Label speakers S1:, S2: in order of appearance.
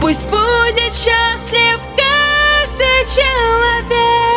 S1: Пусть будет счастлив каждый человек.